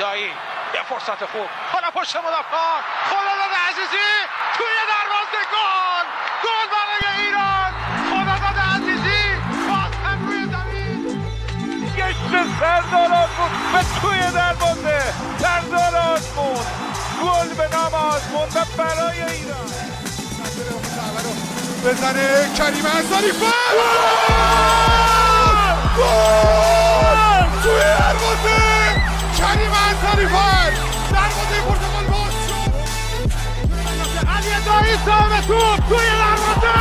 دایی. یه فرصت خوب. حالا پشت مدافعان. خداداد عزیزی. توی دروازه گل. گل برای ایران. خداداد عزیزی. باز هم روی زمین. گشت سردار بود. به توی دروازه سردار آزمون گل به نام آزمون برای ایران. بزنه کریم انصاری. گل! توی دروازه! کریم انصاری فر دروازه پرتغال باز شد علی دایی سام توپ توی دروازه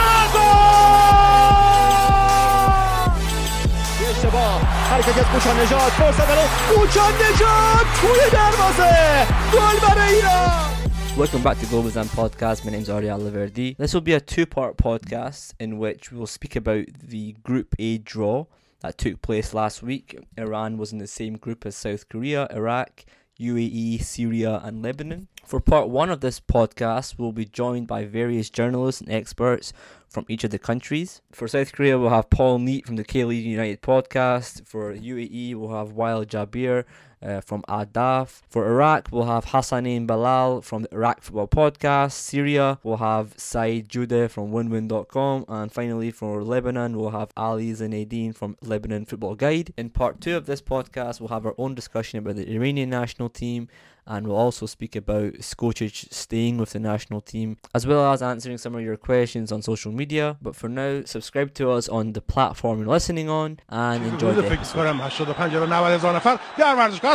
اشتباه حرکت از کوچان نجات فرصت برای کوچان نجات توی دروازه گل برای ایران Welcome back to Globazan Podcast. My name's Ariel Laverdi. This will be a two part podcast in which we'll speak about the Group A draw that took place last week. Iran was in the same group as South Korea, Iraq, UAE, Syria, and Lebanon. For part one of this podcast, we'll be joined by various journalists and experts from each of the countries. For South Korea, we'll have Paul Neat from the K League United podcast. For UAE, we'll have Wael Jabir uh, from Ahdaf. For Iraq, we'll have Hassanin Balal from the Iraq Football Podcast. Syria, we'll have Saeed Judeh from winwin.com. And finally, for Lebanon, we'll have Ali Zinedine from Lebanon Football Guide. In part two of this podcast, we'll have our own discussion about the Iranian national team and we'll also speak about Skocic staying with the national team, as well as answering some of your questions on social media. But for now, subscribe to us on the platform you're listening on and enjoy the.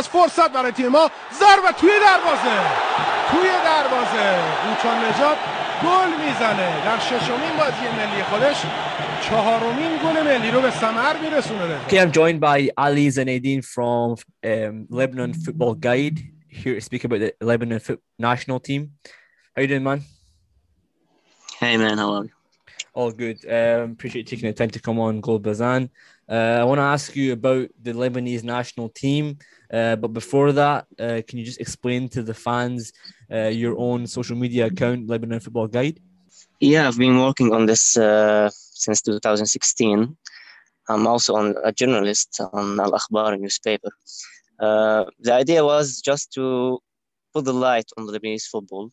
کنم 85 الی 90 هزار نفر در ورزشگاه از فرصت برای تیم ما ضربه توی دروازه توی دروازه کوچان نجات گل میزنه در ششمین بازی ملی خودش چهارمین گل ملی رو به ثمر میرسونه Okay, I'm joined by Ali Zanedine from um, Lebanon Football Guide here to speak about the Lebanon foot national team. How you doing, man? Hey man, how are you? All good. Um, appreciate you taking the time to come on Gold Bazan. Uh, I want to ask you about the Lebanese national team. Uh, but before that, uh, can you just explain to the fans uh, your own social media account, Lebanon Football Guide? Yeah, I've been working on this uh, since 2016. I'm also on a journalist on Al Akhbar newspaper. Uh, the idea was just to put the light on the Lebanese football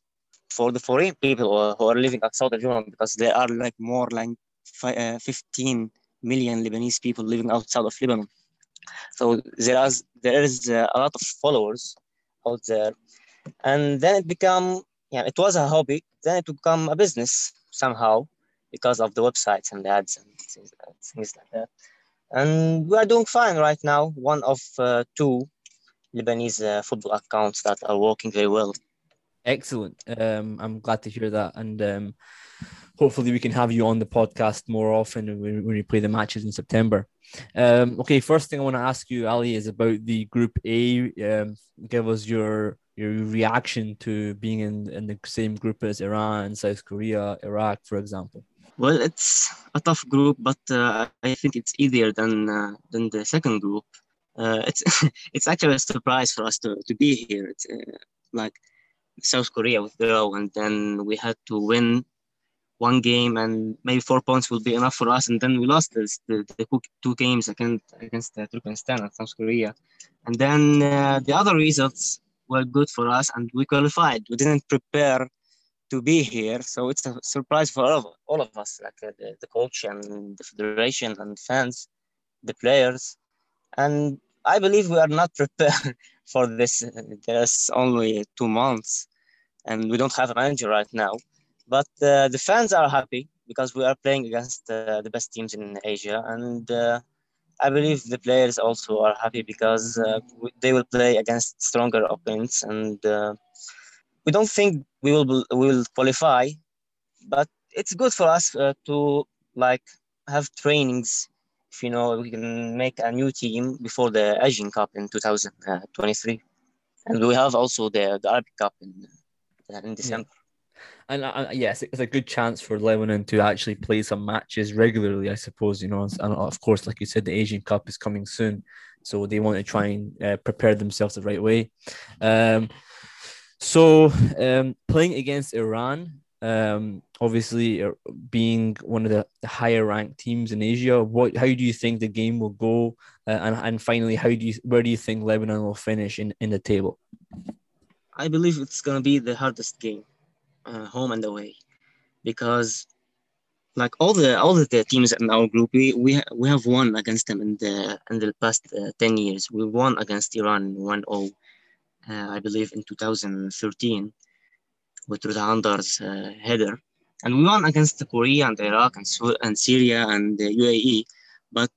for the foreign people who are- living outside of Lebanon because there are like more like uh, 15 million Lebanese people living outside of Lebanon. So there is there is uh, a lot of followers out there, and then it become yeah it was a hobby. Then it become a business somehow because of the websites and the ads and things, things like that. And we are doing fine right now. One of uh, two Lebanese uh, football accounts that are working very well. Excellent. Um, I'm glad to hear that, and um, hopefully we can have you on the podcast more often when, when we play the matches in September. Um, okay, first thing I want to ask you, Ali, is about the Group A. Um, give us your your reaction to being in, in the same group as Iran, South Korea, Iraq, for example. Well, it's a tough group, but uh, I think it's easier than uh, than the second group. Uh, it's it's actually a surprise for us to, to be here. It's uh, like South Korea withdrew, and then we had to win one game, and maybe four points will be enough for us. And then we lost this, the, the two- games against against uh, Turkmenistan and South Korea, and then uh, the other results were good for us, and we qualified. We didn't prepare to be here. So it's a surprise for all of, all of us, like uh, the, the coach and the federation and fans, the players. And I believe we are not prepared for this. There's only two months and we don't have a manager right now. But uh, the fans are happy because we are playing against uh, the best teams in Asia. And uh, I believe the players also are happy because uh, they will play against stronger opponents. And uh, we don't think we will we will qualify, but it's good for us uh, to like have trainings. If you know, we can make a new team before the Asian Cup in 2023, and we have also the the Arabic Cup in in December. And uh, yes, it's a good chance for Lebanon to actually play some matches regularly, I suppose. You know, and of course, like you said, the Asian Cup is coming soon, so they want to try and uh, prepare themselves the right way. Um, so um, playing against Iran, Um, obviously, uh, being one of the higher ranked teams in Asia, what how do you think the game will go? Uh, and and finally, how do you where do you think Lebanon will finish in in the table? I believe it's gonna be the hardest game, uh, home and away, because like all the all the teams in our group, we we, we have won against them in the in the past uh, ten years. We won against Iran 1-0, uh, I believe, in 2013 with Rudhandar's uh, header, and we won against Korea and Iraq and, and Syria and the UAE. But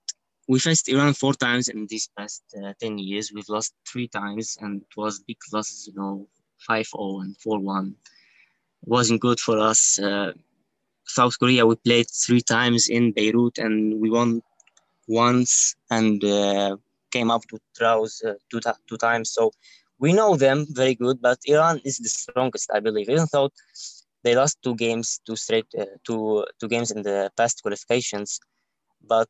we faced Iran four times in these past uh, 10 years. We've lost three times, and it was big losses, you know, 5-0 and 4-1. Wasn't good for us. Uh, South Korea, we played three times in Beirut and we won once and uh, came up with draws uh, two, two times. So we know them very good, but Iran is the strongest, I believe. Even though they lost two games, two straight, uh, two two games in the past qualifications, but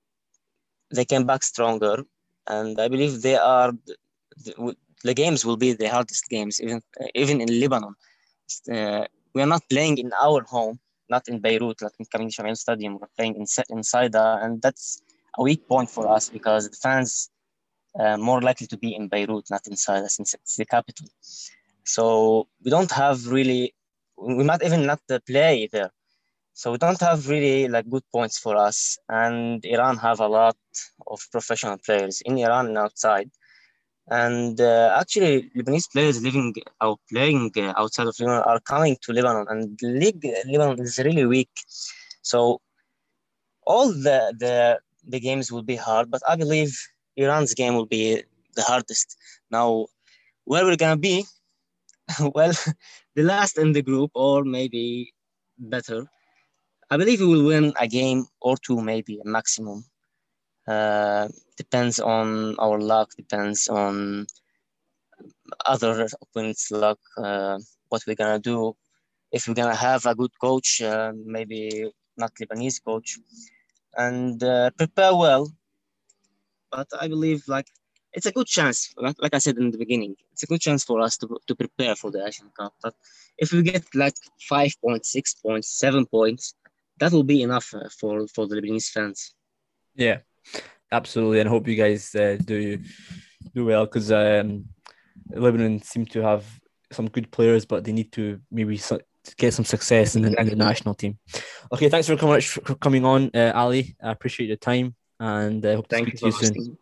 they came back stronger, and I believe they are the, the games will be the hardest games, even even in Lebanon. Uh, we are not playing in our home not in Beirut, like in Kamini Shamil Stadium. We're playing in, inside, uh, and that's a weak point for us because the fans uh, more likely to be in Beirut, not inside, since it's the capital. So we don't have really, we might even not play there. So we don't have really like good points for us. And Iran have a lot of professional players in Iran and outside. And uh, actually, Lebanese players living or playing uh, outside of Lebanon are coming to Lebanon, and league Lebanon is really weak. So all the the the games will be hard, but I believe Iran's game will be the hardest. Now, where we're gonna be? well, the last in the group, or maybe better. I believe we will win a game or two, maybe a maximum. Uh, depends on our luck, depends on other opponents' luck, uh, what we're gonna do. If we're gonna have a good coach, uh, maybe not Lebanese coach, and uh, prepare well. But I believe like it's a good chance. Like, like I said in the beginning, it's a good chance for us to to prepare for the Asian Cup. But if we get like five points, six points, seven points, that will be enough uh, for for the Lebanese fans. Yeah, absolutely, and I hope you guys uh, do do well because um, Lebanon seem to have some good players, but they need to maybe get some success in the, in the national team. Okay, thanks for much for coming on, uh, Ali. I appreciate your time, and I hope to Thank speak to you soon.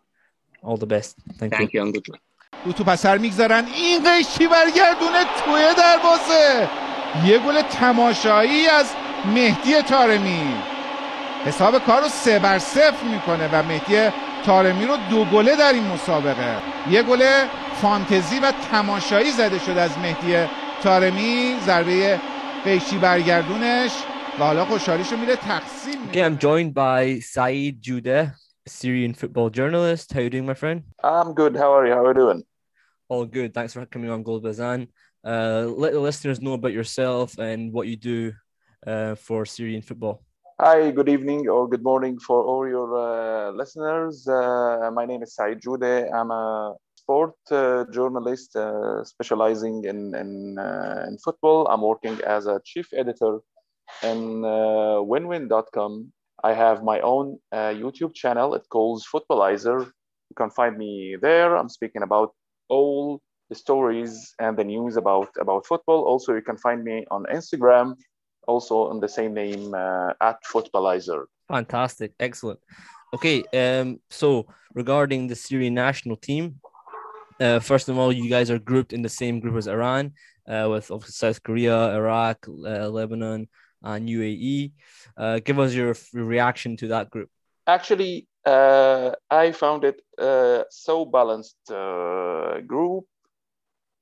All the best. Thank, Thank you. you and good luck. رو تو پسر میگذارن این قیشی برگردونه توی دروازه یه گل تماشایی از مهدی تارمی حساب کار رو سه بر صفر می‌کنه و مهدی تارمی رو دو گله در این مسابقه یه گل فانتزی و تماشایی زده شده از مهدی تارمی ضربه قیشی برگردونش و حالا خوشحالیشو میره تقسیم Okay, I'm joined by Saeed Jude, Syrian football journalist. How are you doing, my friend? I'm good. How are you? How are you doing? All good. Thanks for coming on Gold Bazan. Uh, let the listeners know about yourself and what you do uh, for Syrian football. Hi, good evening or good morning for all your uh, listeners. Uh, my name is Said Jude. I'm a sport uh, journalist uh, specializing in, in, uh, in, football. I'm working as a chief editor in uh, winwin.com. I have my own YouTube channel. It calls Footballizer. You can find me there. I'm speaking about all the stories and the news about, about football. Also, you can find me on Instagram also on the same name uh, at Footballizer. Fantastic, excellent. Okay, um, so regarding the Syrian national team, uh, first of all, you guys are grouped in the same group as Iran, uh, with South Korea, Iraq, uh, Lebanon, and UAE. Uh, give us your reaction to that group. Actually, uh, I found it uh, so balanced group.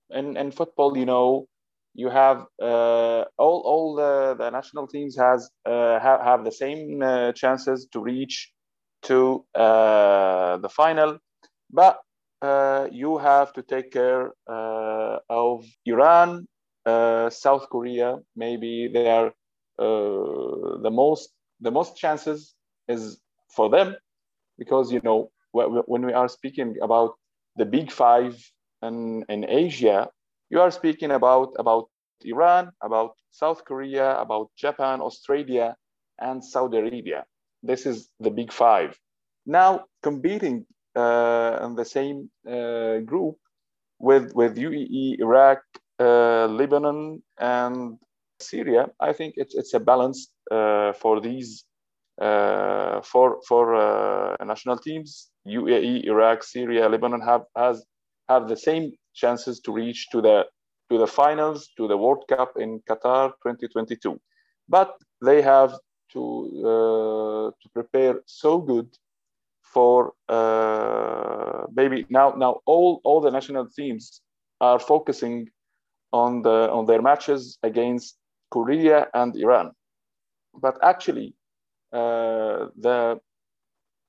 And in football, you know, you have uh, all all the, the national teams has uh, have, have the same uh, chances to reach to uh, the final, but uh, you have to take care uh, of Iran, South Korea. Maybe they are the most the most chances is for them because you know when we are speaking about the big five in, in Asia, you are speaking about about Iran, about South Korea, about Japan, Australia, and Saudi Arabia. This is the big five. Now competing uh, in the same uh, group with with UAE, Iraq, uh, Lebanon, and Syria. I think it's it's a balance uh, for these uh, for for uh, national teams. UAE, Iraq, Syria, Lebanon have has have the same chances to reach to the to the finals to the World Cup in Qatar 2022, but they have to uh, to prepare so good for uh, maybe now now all all the national teams are focusing on the on their matches against Korea and Iran, but actually uh, the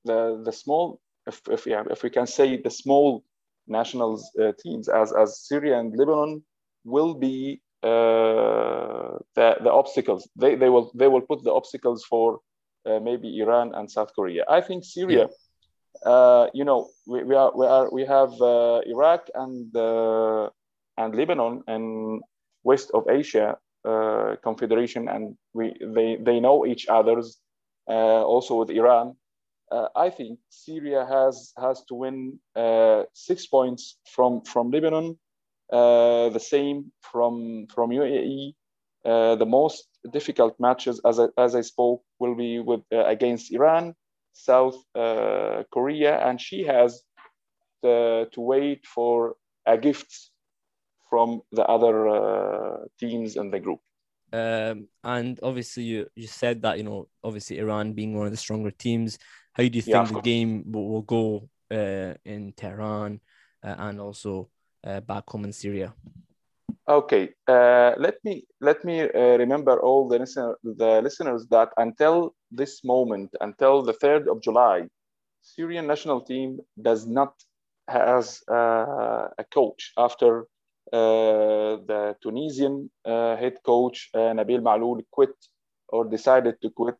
the the small if if, yeah, if we can say the small national uh, teams as as Syria and Lebanon will be uh, the the obstacles. They they will they will put the obstacles for uh, maybe Iran and South Korea. I think Syria. Yeah. Uh, you know, we, we are we are we have uh, Iraq and uh, and Lebanon and west of Asia confederation, and we they they know each other's. also with Iran, I think Syria has has to win six points from from Lebanon uh, the same from from UAE. Uh, the most difficult matches, as I, as I spoke, will be with uh, against Iran, South Korea, and she has the, to wait for a gift from the other teams in the group. Um, and obviously, you, you said that you know, obviously Iran being one of the stronger teams. How do you think yeah, the game will, will go uh, in Tehran uh, and also uh, back home in Syria? Okay, uh, let me let me uh, remember all the listener, the listeners that until this moment, until the third of July, Syrian national team does not has uh, a coach after uh, the Tunisian uh, head coach Nabil Maloul quit or decided to quit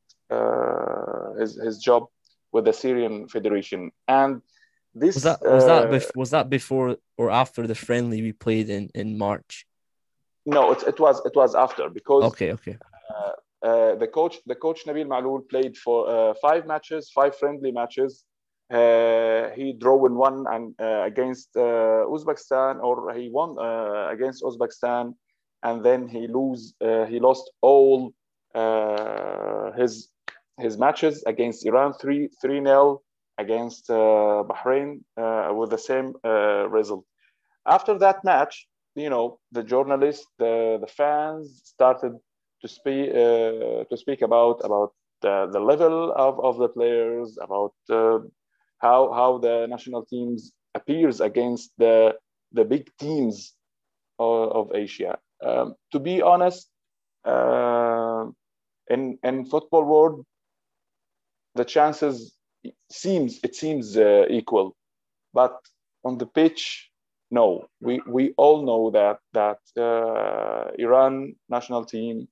his his job with the Syrian Federation and this was that was uh, that bef- was that before or after the friendly we played in in March? No, it, it was it was after because okay okay. Uh, uh, the coach the coach Nabil Maloul played for uh, five matches, five friendly matches. Uh, he drew in one and uh, against Uzbekistan, or he won against Uzbekistan, and then he lose he lost all his his matches against Iran three three nil against uh, Bahrain uh, with the same uh, result. After that match, you know, the journalists, the, the fans started to speak to speak about about the, the level of, of the players, about how how the national teams appears against the the big teams of, of Asia. Um, to be honest, uh, in in football world, the chances seems it seems uh, equal, but on the pitch, no. We we all know that that uh, Iran national team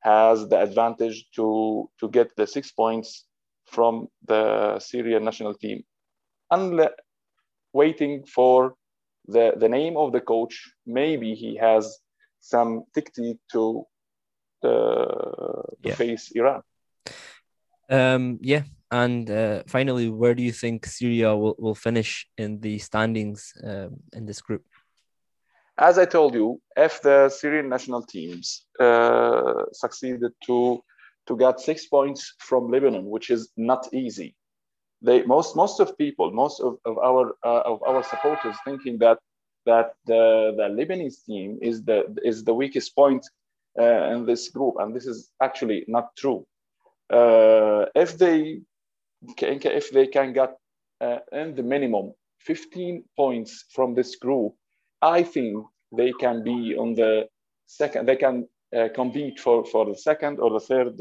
has the advantage to to get the six points from the Syrian national team, unless waiting for the the name of the coach. Maybe he has some tactic to uh, to yeah. face Iran. Um, yeah, and uh, finally, where do you think Syria will, will finish in the standings um, in this group? As I told you, if the Syrian national teams uh, succeeded to to get six points from Lebanon, which is not easy, they most most of people, most of, of our uh, of our supporters, thinking that that the, the Lebanese team is the is the weakest point uh, in this group, and this is actually not true. Uh, if they if they can get uh, in the minimum 15 points from this group, I think they can be on the second. They can uh, compete for for the second or the third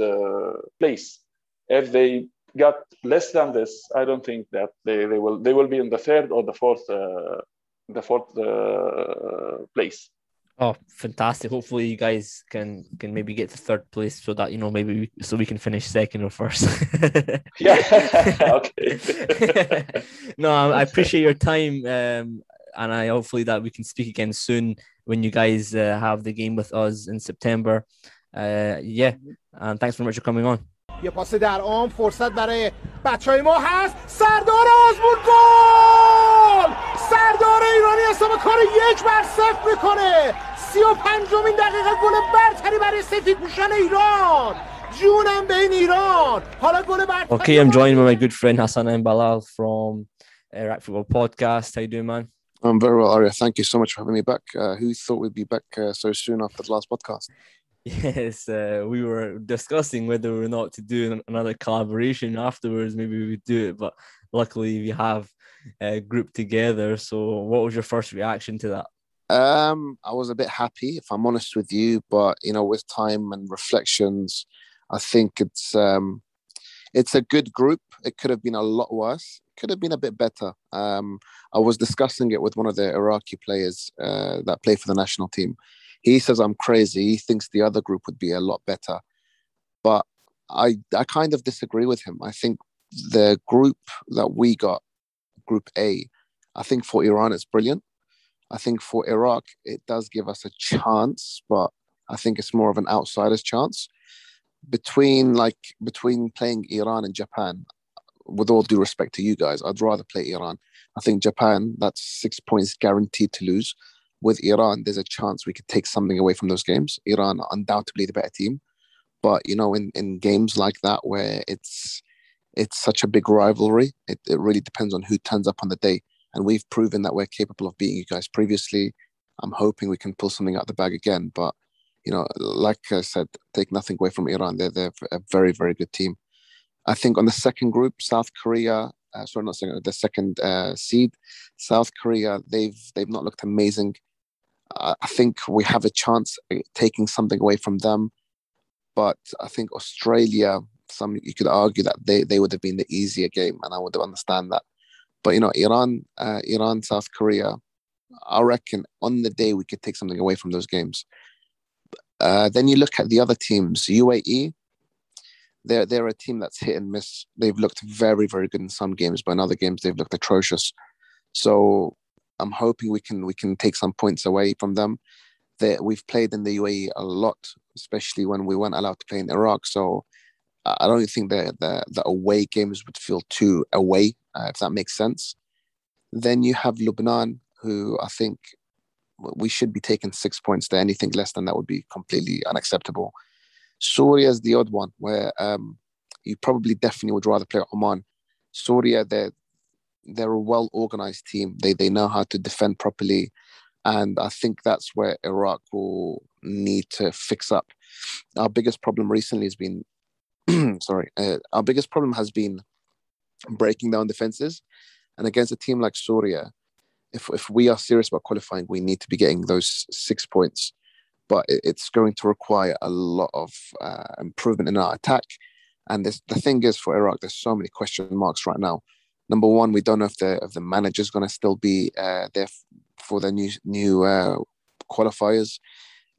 place. If they got less than this, I don't think that they, they will they will be in the third or the fourth the fourth place. Oh, fantastic! Hopefully, you guys can can maybe get to third place so that you know maybe we, so we can finish second or first. yeah. okay. no, I appreciate your time. Um, and I hopefully that we can speak again soon when you guys uh, have the game with us in September. Uh, yeah, and thanks very much for coming on. یه پاس در عام فرصت برای بچه های ما هست سردار آزمون گل سردار ایرانی حساب کار یک بر صفر میکنه سی و پنجمین دقیقه گل برتری برای سفید پوشان ایران جونم به این ایران حالا گل برتری Okay, I'm joined by my good friend Hassanin from uh, Iraq Football Podcast. How you doing, man? I'm very well, Arya. Thank you so much for having me back. Uh, who thought we'd be back uh, so soon after the last podcast? Yes, uh, we were discussing whether or not to do another collaboration afterwards. Maybe we would do it, but luckily we have uh, grouped together. So, what was your first reaction to that? Um, I was a bit happy, if I'm honest with you, but you know, with time and reflections, I think it's um, it's a good group. It could have been a lot worse. It Could have been a bit better. Um, I was discussing it with one of the Iraqi players uh, that play for the national team. He says I'm crazy. He thinks the other group would be a lot better, but I I kind of disagree with him. I think the group that we got, Group A, I think for Iran it's brilliant. I think for Iraq it does give us a chance, but I think it's more of an outsider's chance. Between like between playing Iran and Japan, with all due respect to you guys, I'd rather play Iran. I think Japan, that's six points guaranteed to lose. With Iran, there's a chance we could take something away from those games. Iran, undoubtedly the better team. But you know, in, in games like that where it's it's such a big rivalry, it, it really depends on who turns up on the day. And we've proven that we're capable of beating you guys previously. I'm hoping we can pull something out of the bag again. But you know, like I said, take nothing away from Iran. They're they're a very very good team. I think on the second group, South Korea. Uh, sorry, not second. The second uh, seed, South Korea. They've they've not looked amazing. Uh, I think we have a chance taking something away from them, but I think Australia. Some you could argue that they, they would have been the easier game, and I would understand that. But you know, Iran, uh, Iran, South Korea. I reckon on the day we could take something away from those games. Uh, then you look at the other teams, UAE. They're they're a team that's hit and miss. They've looked very very good in some games, but in other games they've looked atrocious. So I'm hoping we can we can take some points away from them. That we've played in the UAE a lot, especially when we weren't allowed to play in Iraq. So I don't think the, the away games would feel too away, uh, if that makes sense. Then you have Lebanon, who I think we should be taking six points there. Anything less than that would be completely unacceptable. Syria is the odd one where um, you probably definitely would rather play Oman. Syria, they're they're a well organized team. They they know how to defend properly, and I think that's where Iraq will need to fix up. Our biggest problem recently has been, sorry, uh, our biggest problem has been breaking down defenses, and against a team like Syria, if if we are serious about qualifying, we need to be getting those six points. But it, it's going to require a lot of uh, improvement in our attack. And this, the thing is, for Iraq, there's so many question marks right now. Number one, we don't know if the if the manager's going to still be uh, there for the new new uh, qualifiers.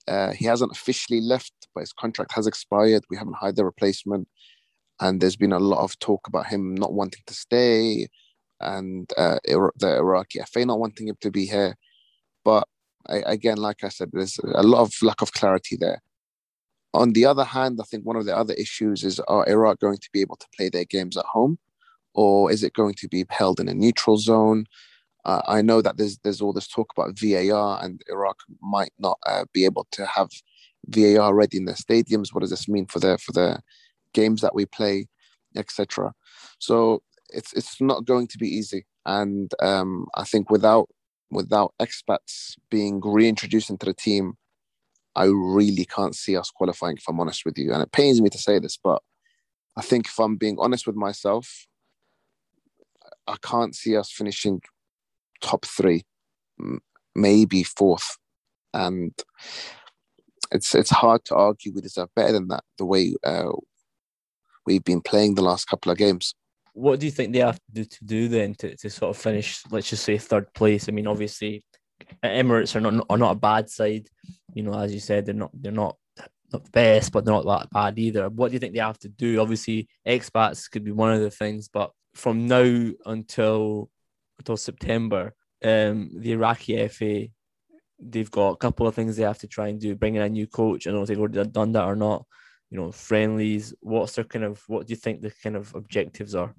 Uh, he hasn't officially left, but his contract has expired. We haven't hired the replacement, and there's been a lot of talk about him not wanting to stay, and uh, the Iraqi FA not wanting him to be here. But I, again, like I said, there's a lot of lack of clarity there. On the other hand, I think one of the other issues is are Iraq going to be able to play their games at home, or is it going to be held in a neutral zone? Uh, I know that there's there's all this talk about VAR, and Iraq might not uh, be able to have VAR ready in their stadiums. What does this mean for the for the games that we play, etc. So it's it's not going to be easy, and um, I think without without expats being reintroduced into the team, I really can't see us qualifying. If I'm honest with you, and it pains me to say this, but I think if I'm being honest with myself, I can't see us finishing top three, maybe fourth, and it's it's hard to argue we deserve better than that. The way uh, we've been playing the last couple of games. What do you think they have to do to do then to, to sort of finish, let's just say third place? I mean, obviously, Emirates are not are not a bad side. You know, as you said, they're not they're not not the best, but they're not that bad either. What do you think they have to do? Obviously, expats could be one of the things, but from now until until September, um, the Iraqi FA, they've got a couple of things they have to try and do. Bring in a new coach. I don't know if they've already done that or not. You know, friendlies. What's their kind of? What do you think the kind of objectives are?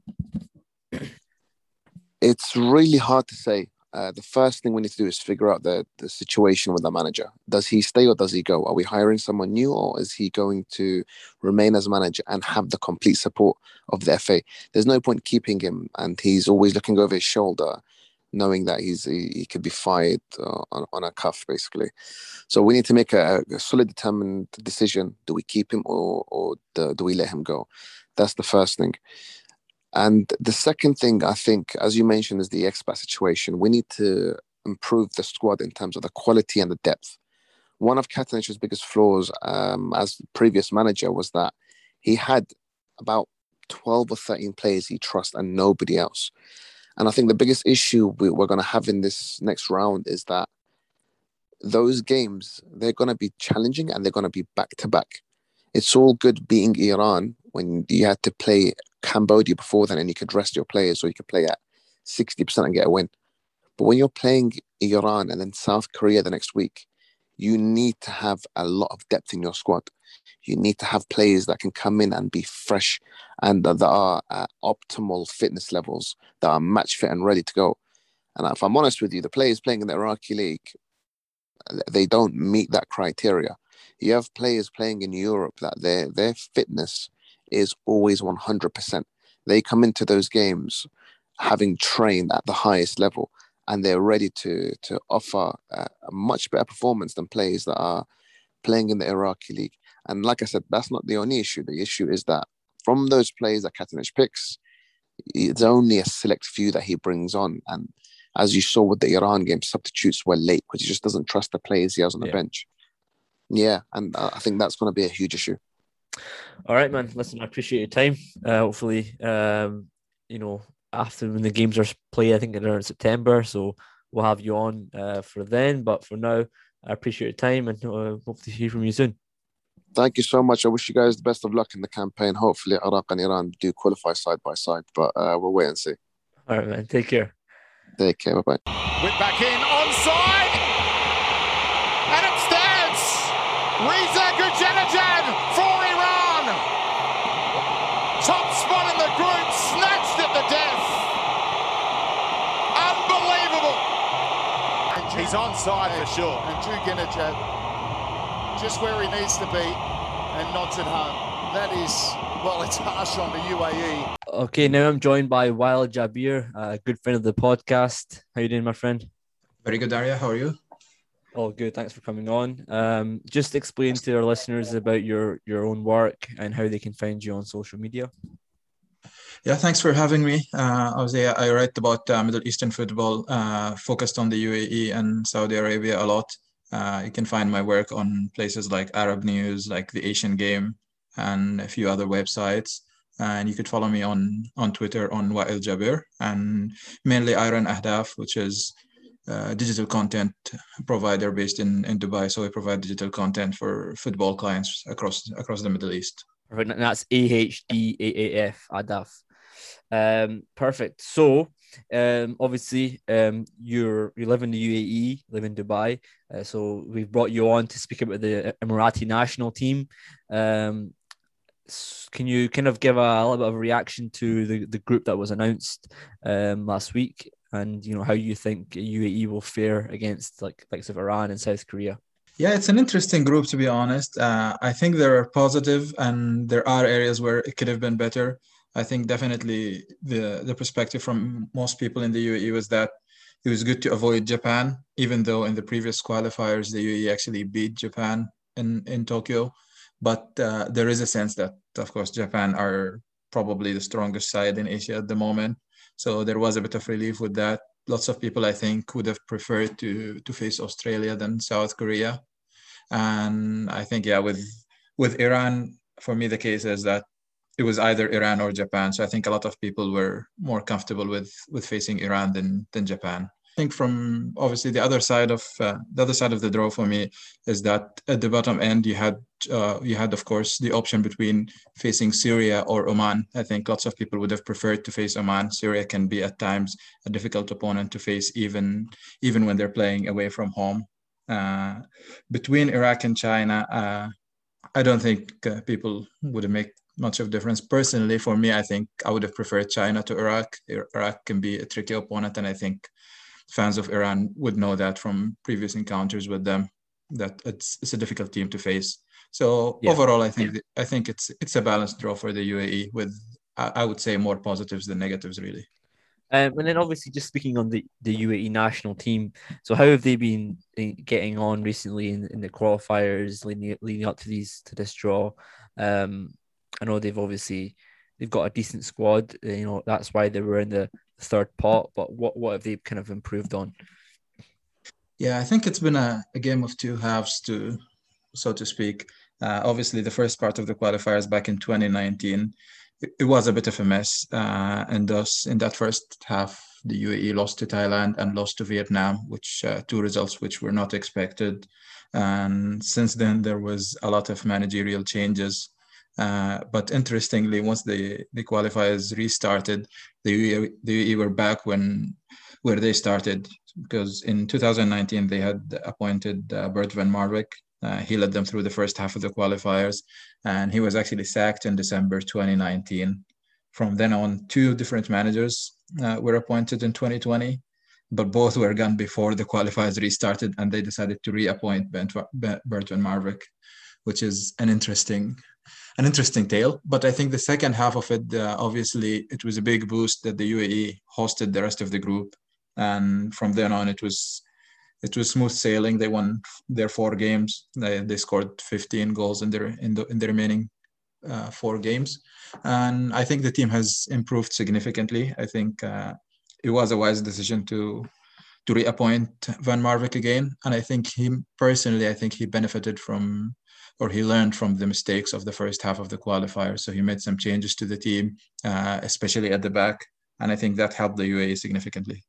It's really hard to say. Uh, the first thing we need to do is figure out the, the situation with the manager. Does he stay or does he go? Are we hiring someone new or is he going to remain as manager and have the complete support of the FA? There's no point keeping him and he's always looking over his shoulder, knowing that he's he, he could be fired uh, on, on a cuff, basically. So we need to make a, a solid, determined decision. Do we keep him or, or do, do we let him go? That's the first thing. And the second thing I think, as you mentioned, is the expat situation. We need to improve the squad in terms of the quality and the depth. One of Katanec's biggest flaws um, as previous manager was that he had about 12 or 13 players he trusts and nobody else. And I think the biggest issue we, we're going to have in this next round is that those games, they're going to be challenging and they're going to be back to back. It's all good beating Iran when you had to play Cambodia before then and you could rest your players or you could play at 60% and get a win. But when you're playing Iran and then South Korea the next week, you need to have a lot of depth in your squad. You need to have players that can come in and be fresh and that are at optimal fitness levels, that are match fit and ready to go. And if I'm honest with you, the players playing in the Iraqi league, they don't meet that criteria. You have players playing in Europe that their their fitness is always 100%. They come into those games having trained at the highest level and they're ready to to offer a, a, much better performance than players that are playing in the Iraqi league. And like I said, that's not the only issue. The issue is that from those players that Katanec picks, it's only a select few that he brings on. And as you saw with the Iran game, substitutes were late because he just doesn't trust the players he has on the yeah. bench. Yeah, and I think that's going to be a huge issue. All right, man. Listen, I appreciate your time. Uh, hopefully, um, you know, after when the games are played, I think they're in September, so we'll have you on uh, for then. But for now, I appreciate your time and uh, hope to hear from you soon. Thank you so much. I wish you guys the best of luck in the campaign. Hopefully, Iraq and Iran do qualify side by side, but uh, we'll wait and see. All right, man. Take care. Take care. Bye bye. Whip back in, onside, and it stands. Reza Ghoochannejhad for Iran. Top spot in the group, snatched at the death. Unbelievable. He's onside for sure. And Ghoochannejhad just where he needs to be and nods it home. That is, well, it's harsh on the UAE. Okay, now I'm joined by Wael Jabir, a good friend of the podcast. How you doing, my friend? Very good, Daria. How are you? All good. Thanks for coming on. Um, just explain to our listeners about your your own work and how they can find you on social media. Yeah, thanks for having me. Uh, I I write about uh, Middle Eastern football, uh, focused on the UAE and Saudi Arabia a lot. Uh, you can find my work on places like Arab News, like the Asian Game, and a few other websites. And you could follow me on on Twitter on Wael Jabir and mainly Iron Ahdaf, which is a digital content provider based in, in Dubai. So we provide digital content for football clients across across the Middle East. Perfect. And that's A H D A A F Ahdaf. Um, perfect. So um, obviously, um, you're you live in the UAE, live in Dubai. Uh, so we've brought you on to speak about the Emirati national team. Um, can you kind of give a, little bit of a reaction to the, the group that was announced um, last week, and you know how you think UAE will fare against like likes of Iran and South Korea? Yeah, it's an interesting group to be honest. Uh, I think they're positive, and there are areas where it could have been better. I think definitely the the perspective from most people in the UAE was that it was good to avoid Japan, even though in the previous qualifiers the UAE actually beat Japan in in Tokyo. But uh, there is a sense that, of course, Japan are probably the strongest side in Asia at the moment. So there was a bit of relief with that. Lots of people, I think, would have preferred to to face Australia than South Korea. And I think, yeah, with with Iran, for me, the case is that it was either Iran or Japan. So I think a lot of people were more comfortable with with facing Iran than than Japan. I think from obviously the other side of uh, the other side of the draw for me is that at the bottom end you had uh, you had of course the option between facing Syria or Oman. I think lots of people would have preferred to face Oman. Syria can be at times a difficult opponent to face even even when they're playing away from home. Uh, between Iraq and China, uh, I don't think uh, people would make much of difference. Personally, for me, I think I would have preferred China to Iraq. Iraq can be a tricky opponent, and I think fans of Iran would know that from previous encounters with them that it's it's a difficult team to face. So yeah. overall, I think I think it's it's a balanced draw for the UAE with I would say more positives than negatives, really. Um, and then obviously just speaking on the, the UAE national team, so how have they been eh, getting on recently in, in the qualifiers leading, leading up to these to this draw? Um, I know they've obviously they've got a decent squad. Uh, you know that's why they were in the third pot. But what what have they kind of improved on? Yeah, I think it's been a, a game of two halves, to so to speak. Uh, obviously, the first part of the qualifiers back in 2019, it, it was a bit of a mess, uh, and thus in that first half, the UAE lost to Thailand and lost to Vietnam, which uh, two results which were not expected. And since then, there was a lot of managerial changes uh, but interestingly, once the, the qualifiers restarted, the the UAE were back when where they started because in 2019 they had appointed uh, Bert van Marwijk. Uh, he led them through the first half of the qualifiers, and he was actually sacked in December 2019. From then on, two different managers uh, were appointed in 2020, but both were gone before the qualifiers restarted, and they decided to reappoint Bert van Marwijk, which is an interesting an interesting tale. But I think the second half of it, uh, obviously, it was a big boost that the UAE hosted the rest of the group, and from then on, it was it was smooth sailing. They won their four games. They, they scored 15 goals in their in the in the remaining uh, four games, and I think the team has improved significantly. I think uh, it was a wise decision to to reappoint Van Marwijk again, and I think him personally, I think he benefited from or he learned from the mistakes of the first half of the qualifier. So he made some changes to the team, uh, especially at the back, and I think that helped the UAE significantly.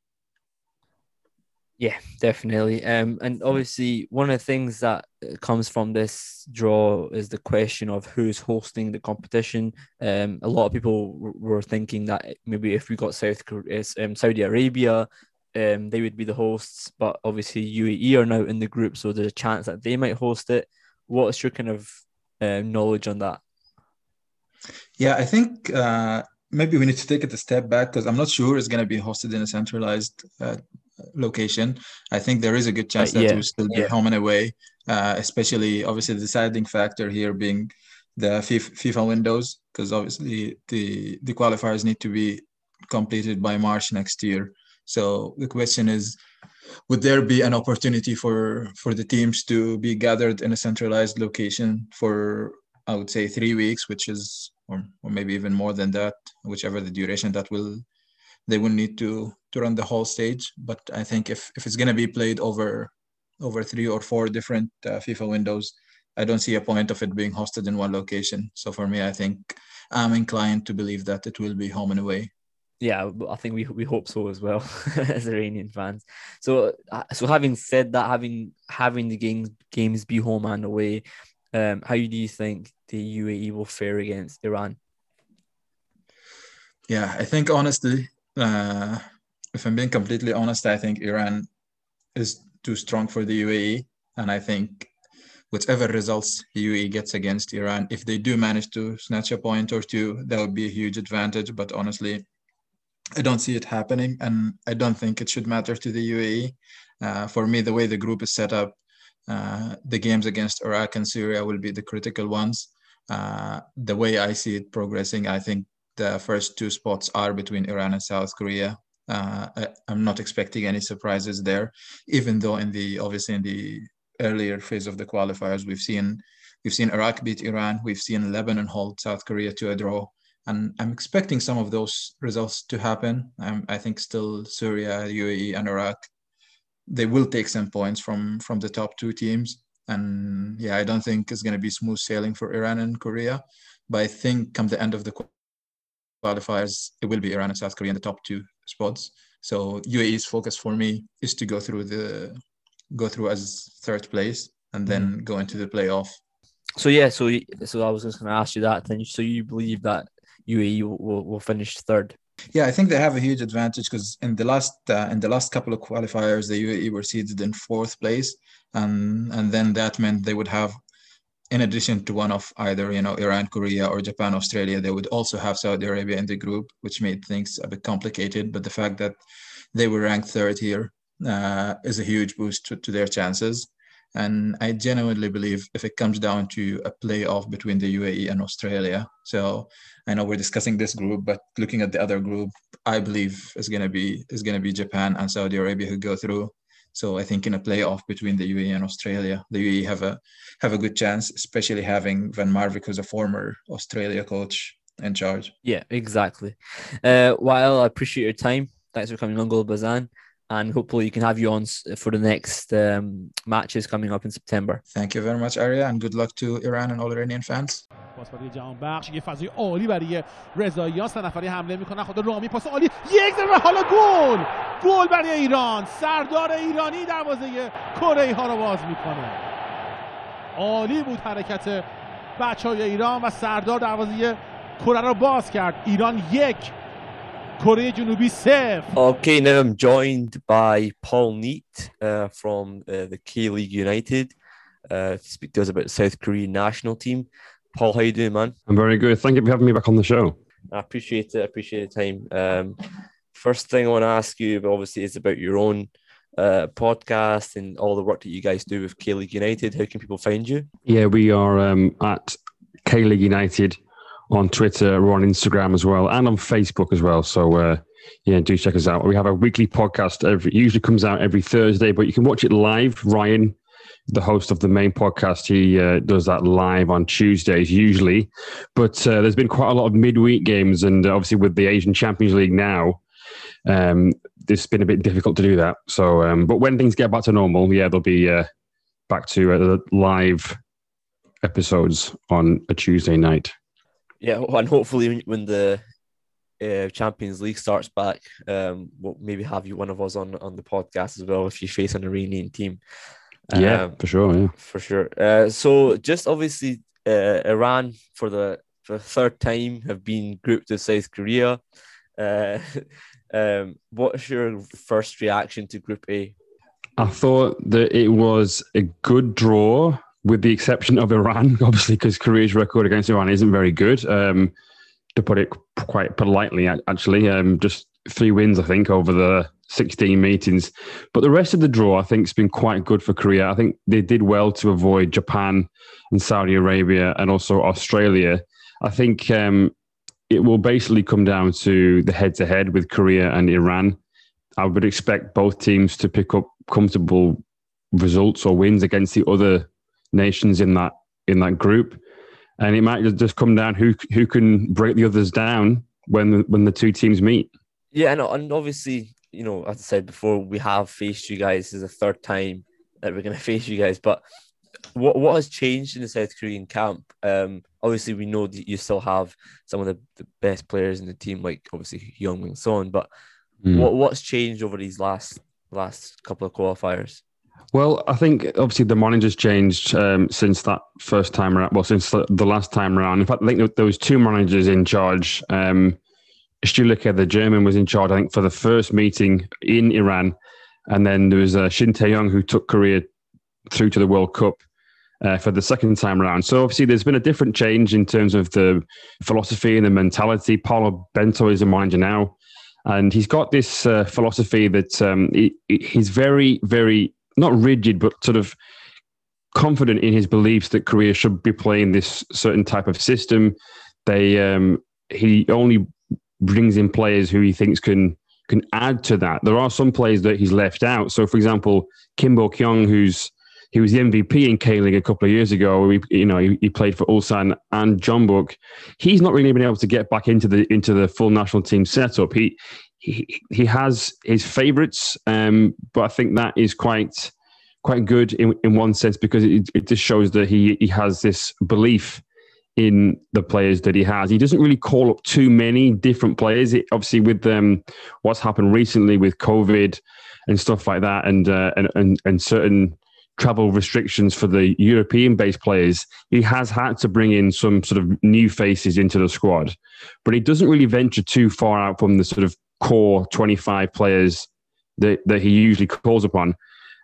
Yeah, definitely. Um, and obviously, one of the things that uh, comes from this draw is the question of who's hosting the competition. Um, a lot of people were thinking that maybe if we got South Korea, um, Saudi Arabia, um, they would be the hosts, but obviously UAE are now in the group, so there's a chance that they might host it. What's your kind of uh, knowledge on that? Yeah, I think uh, maybe we need to take it a step back because I'm not sure it's going to be hosted in a centralized uh, location. I think there is a good chance uh, that yeah, will still be yeah. home and away, uh, especially obviously the deciding factor here being the FIFA windows because obviously the the qualifiers need to be completed by March next year. So the question is, would there be an opportunity for for the teams to be gathered in a centralized location for I would say three weeks, which is or, or maybe even more than that, whichever the duration that will they will need to to run the whole stage. But I think if if it's going to be played over over three or four different uh, FIFA windows, I don't see a point of it being hosted in one location. So for me, I think I'm inclined to believe that it will be home and away yeah, I think we we hope so as well as Iranian fans. So uh, so having said that, having having the games games be home and away, um, how do you think the UAE will fare against Iran? Yeah, I think honestly, uh, if I'm being completely honest, I think Iran is too strong for the UAE, and I think whatever results the UAE gets against Iran, if they do manage to snatch a point or two, that would be a huge advantage. But honestly, I don't see it happening, and I don't think it should matter to the UAE. Uh, for me, the way the group is set up, uh, the games against Iraq and Syria will be the critical ones. Uh, the way I see it progressing, I think the first two spots are between Iran and South Korea. Uh, I, am not expecting any surprises there, even though in the obviously in the earlier phase of the qualifiers, we've seen we've seen Iraq beat Iran, we've seen Lebanon hold South Korea to a draw and I'm expecting some of those results to happen. Um, I think still Syria, UAE, and Iraq, they will take some points from from the top two teams. And yeah, I don't think it's going to be smooth sailing for Iran and Korea, but I think come the end of the qualifiers, it will be Iran and South Korea in the top two spots. So UAE's focus for me is to go through the go through as third place and then go into the playoff. So yeah, so so I was just going to ask you that. Then, so you believe that UAE will, will, finish third? Yeah, I think they have a huge advantage because in the last uh, in the last couple of qualifiers, the UAE were seeded in fourth place, and and then that meant they would have, in addition to one of either you know Iran, Korea, or Japan, Australia, they would also have Saudi Arabia in the group, which made things a bit complicated. But the fact that they were ranked third here uh, is a huge boost to, to their chances. And I genuinely believe if it comes down to a playoff between the UAE and Australia, so I know we're discussing this group, but looking at the other group, I believe is gonna be is gonna be Japan and Saudi Arabia who go through. So I think in a playoff between the UAE and Australia, the UAE have a have a good chance, especially having Van Marwijk, who's a former Australia coach, in charge. Yeah, exactly. Uh, while I appreciate your time, thanks for coming on Golbazan, and hopefully you can have you on s- for the next um, matches coming up in September. Thank you very much, Arya, and good luck to Iran and all Iranian fans. پاس برای جهان بخش یه فضای عالی برای رضاییان سه نفری حمله میکنن خود رامی پاس عالی یک ضربه حالا گل گل برای ایران سردار ایرانی دروازه کره ها رو باز میکنه عالی بود حرکت بچه های ایران و سردار دروازه کره رو باز کرد ایران یک Okay, now I'm joined by Paul Neat uh, from uh, the K League United uh, to speak to us about the South Korean national team. Paul, how you doing, man? I'm very good. Thank you for having me back on the show. I appreciate it. I appreciate the time. Um, first thing I want to ask you, obviously, is about your own uh, podcast and all the work that you guys do with K League United. How can people find you? Yeah, we are um, at K League United on Twitter, we're on Instagram as well, and on Facebook as well. So uh, yeah, do check us out. We have a weekly podcast. Every usually comes out every Thursday, but you can watch it live. Ryan, the host of the main podcast, he uh, does that live on Tuesdays usually. But uh, there's been quite a lot of midweek games, and obviously with the Asian Champions League now, um, it's been a bit difficult to do that. So, um, but when things get back to normal, yeah, they'll be uh, back to uh, live episodes on a Tuesday night. Yeah, and hopefully when, the uh, Champions League starts back, um, we'll maybe have you one of us on on the podcast as well if you face an Iranian team. Yeah, Um, for sure. Yeah. for sure. Uh, so just obviously, uh, Iran for the for the third time have been grouped with South Korea. Uh, um, what's your first reaction to Group A? I thought that it was a good draw, with the exception of Iran, obviously, because Korea's record against Iran isn't very good. Um, to put it quite politely, actually, um, just three wins, I think, over the 16 meetings. But the rest of the draw, I think, has been quite good for Korea. I think they did well to avoid Japan and Saudi Arabia and also Australia. I think um, it will basically come down to the head to head with Korea and Iran. I would expect both teams to pick up comfortable results or wins against the other nations in that in that group, and it might just come down who who can break the others down when when the two teams meet. Yeah, and, and obviously, you know, as I said before, we have faced you guys. This is the third time that we're going to face you guys. But what what has changed in the South Korean camp? Um, obviously, we know that you still have some of the, the best players in the team, like obviously Heung-min Son. But Mm. what what's changed over these last last couple of qualifiers? Well, I think obviously the manager's changed um, since that first time around. Well, since the, last time around. In fact, I think there, was two managers in charge. Um, the German, was in charge. I think for the first meeting in Iran, and then there was uh, Shin Tae-yong who took Korea through to the World Cup uh, for the second time around. So obviously, there's been a different change in terms of the philosophy and the mentality. Paulo Bento is the manager now, and he's got this uh, philosophy that um, he, he's very, very not rigid, but sort of confident in his beliefs that Korea should be playing this certain type of system. They um, he only brings in players who he thinks can can add to that. There are some players that he's left out. So, for example, Kim Bo-kyung, who's he was the MVP in K League a couple of years ago. He, you know, he, he played for Ulsan and Jeonbuk. He's not really been able to get back into the into the full national team setup. He he has his favourites, um, but I think that is quite quite good in, in one sense because it, it just shows that he he has this belief in the players that he has. He doesn't really call up too many different players. It, obviously, with um, what's happened recently with COVID and stuff like that, and uh, and, and and certain travel restrictions for the European-based players, he has had to bring in some sort of new faces into the squad. But he doesn't really venture too far out from the sort of core 25 players that, that he usually calls upon.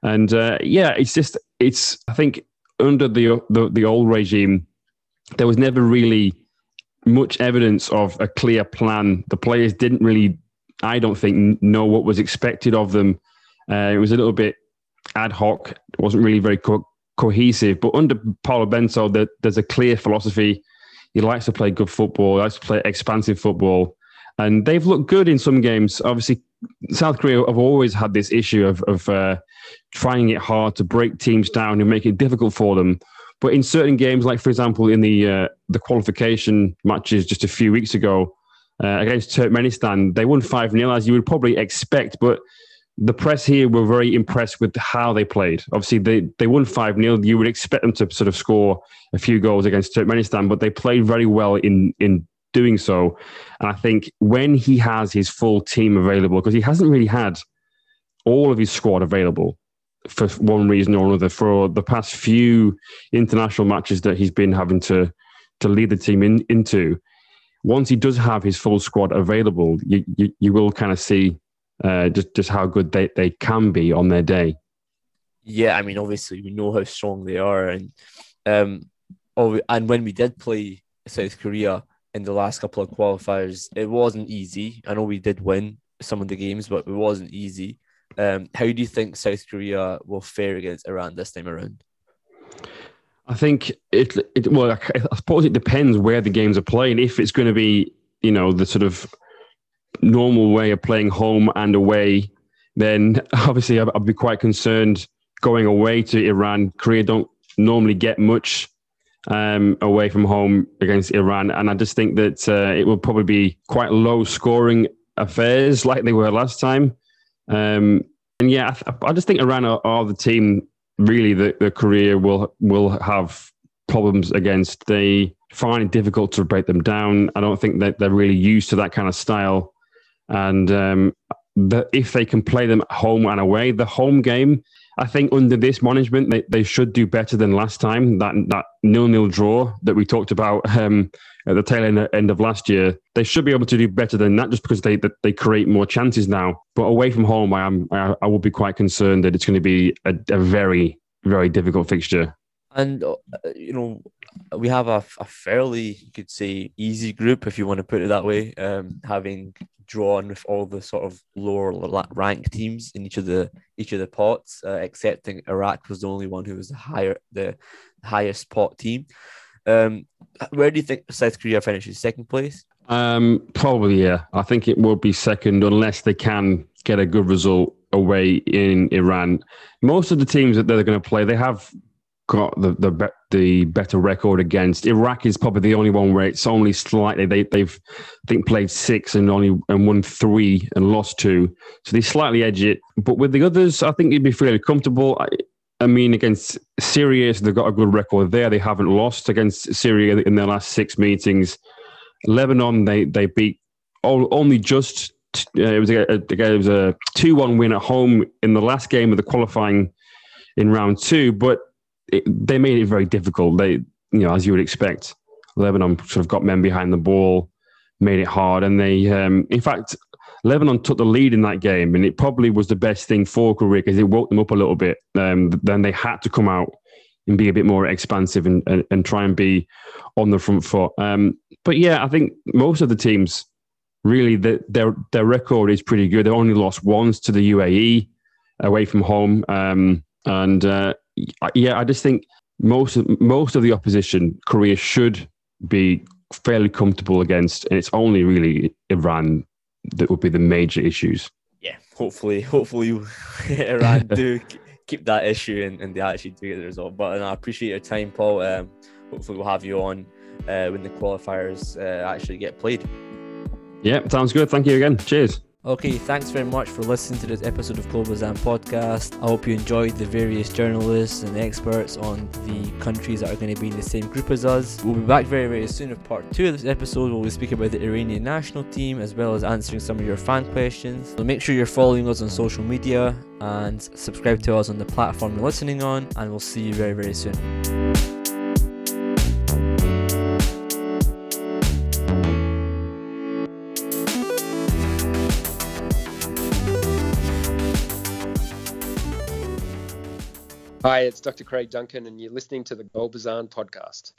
And uh, yeah, it's just it's I think under the, the the old regime, there was never really much evidence of a clear plan. The players didn't really, I don't think, know what was expected of them. Uh, it was a little bit ad hoc. It wasn't really very co- cohesive. But under Paulo Bento, there, there's a clear philosophy. He likes to play good football. He likes to play expansive football, and they've looked good in some games. Obviously, South Korea have always had this issue of of uh, trying it hard to break teams down and make it difficult for them. But in certain games, like for example in the uh, the qualification matches just a few weeks ago uh, against Turkmenistan, they won five 0 as you would probably expect. But the press here were very impressed with how they played. Obviously, they, they won 5 0. You would expect them to sort of score a few goals against Turkmenistan, but they played very well in, in doing so. And I think when he has his full team available, because he hasn't really had all of his squad available for one reason or another for the past few international matches that he's been having to, to lead the team in, into. Once he does have his full squad available, you, you, you will kind of see uh, just just how good they, they can be on their day. Yeah, I mean, obviously we know how strong they are, and um, and when we did play South Korea in the last couple of qualifiers, it wasn't easy. I know we did win some of the games, but it wasn't easy. Um, how do you think South Korea will fare against Iran this time around? I think it, it well, I suppose it depends where the games are playing. If it's going to be, you know, the sort of normal way of playing home and away, then obviously I'd, I'd be quite concerned going away to Iran. Korea don't normally get much um, away from home against Iran, and I just think that uh, it will probably be quite low scoring affairs like they were last time. Um, and yeah, I, I, just think Iran are, are the team really that, the Korea will will have problems against. They find it difficult to break them down. I don't think that they're really used to that kind of style. And um, the, if they can play them at home and away, the home game, I think under this management, they, they should do better than last time. That that nil nil draw that we talked about um, at the tail end, end of last year, they should be able to do better than that, just because they they create more chances now. But away from home, I am I, I would be quite concerned that it's going to be a, a very very difficult fixture. And uh, you know, we have a, a fairly, you could say, easy group if you want to put it that way. Um, having drawn with all the sort of lower ranked teams in each of the each of the pots, uh, excepting Iraq was the only one who was the higher the highest pot team. Um, where do you think South Korea finishes? Second place? Um, probably yeah. I think it will be second unless they can get a good result away in Iran. Most of the teams that they're going to play, they have got the the the better record against. Iraq is probably the only one where it's only slightly they they've I think played six and only and won three and lost two, so they slightly edge it. But with the others, I think you'd be fairly comfortable. I, I mean, against Syria, they've got a good record there. They haven't lost against Syria in their last six meetings. Lebanon, they they beat only just. Uh, it was a, it was a two one win at home in the last game of the qualifying in round two, but it, they made it very difficult. They, you know, as you would expect, Lebanon sort of got men behind the ball, made it hard, and they, um, in fact, Lebanon took the lead in that game, and it probably was the best thing for Korea because it woke them up a little bit. Um, then they had to come out and be a bit more expansive and, and, and try and be on the front foot. Um, but yeah, I think most of the teams really the, their their record is pretty good. They only lost once to the UAE away from home, um, and uh, yeah, I just think most of, most of the opposition Korea should be fairly comfortable against, and it's only really Iran that would be the major issues. Yeah, hopefully, hopefully Iran do keep that issue and, and they actually do get the result. But I appreciate your time, Paul. Um, hopefully, we'll have you on uh, when the qualifiers uh, actually get played. Yeah, sounds good. Thank you again. Cheers. Okay, thanks very much for listening to this episode of Golbazan podcast. I hope you enjoyed the various journalists and experts on the countries that are going to be in the same group as us. We'll be back very, very soon with part two of this episode where we speak about the Iranian national team as well as answering some of your fan questions. So make sure you're following us on social media and subscribe to us on the platform you're listening on, and we'll see you very, very soon. Hi, it's Dr. Craig Duncan, and you're listening to the Golbazan podcast.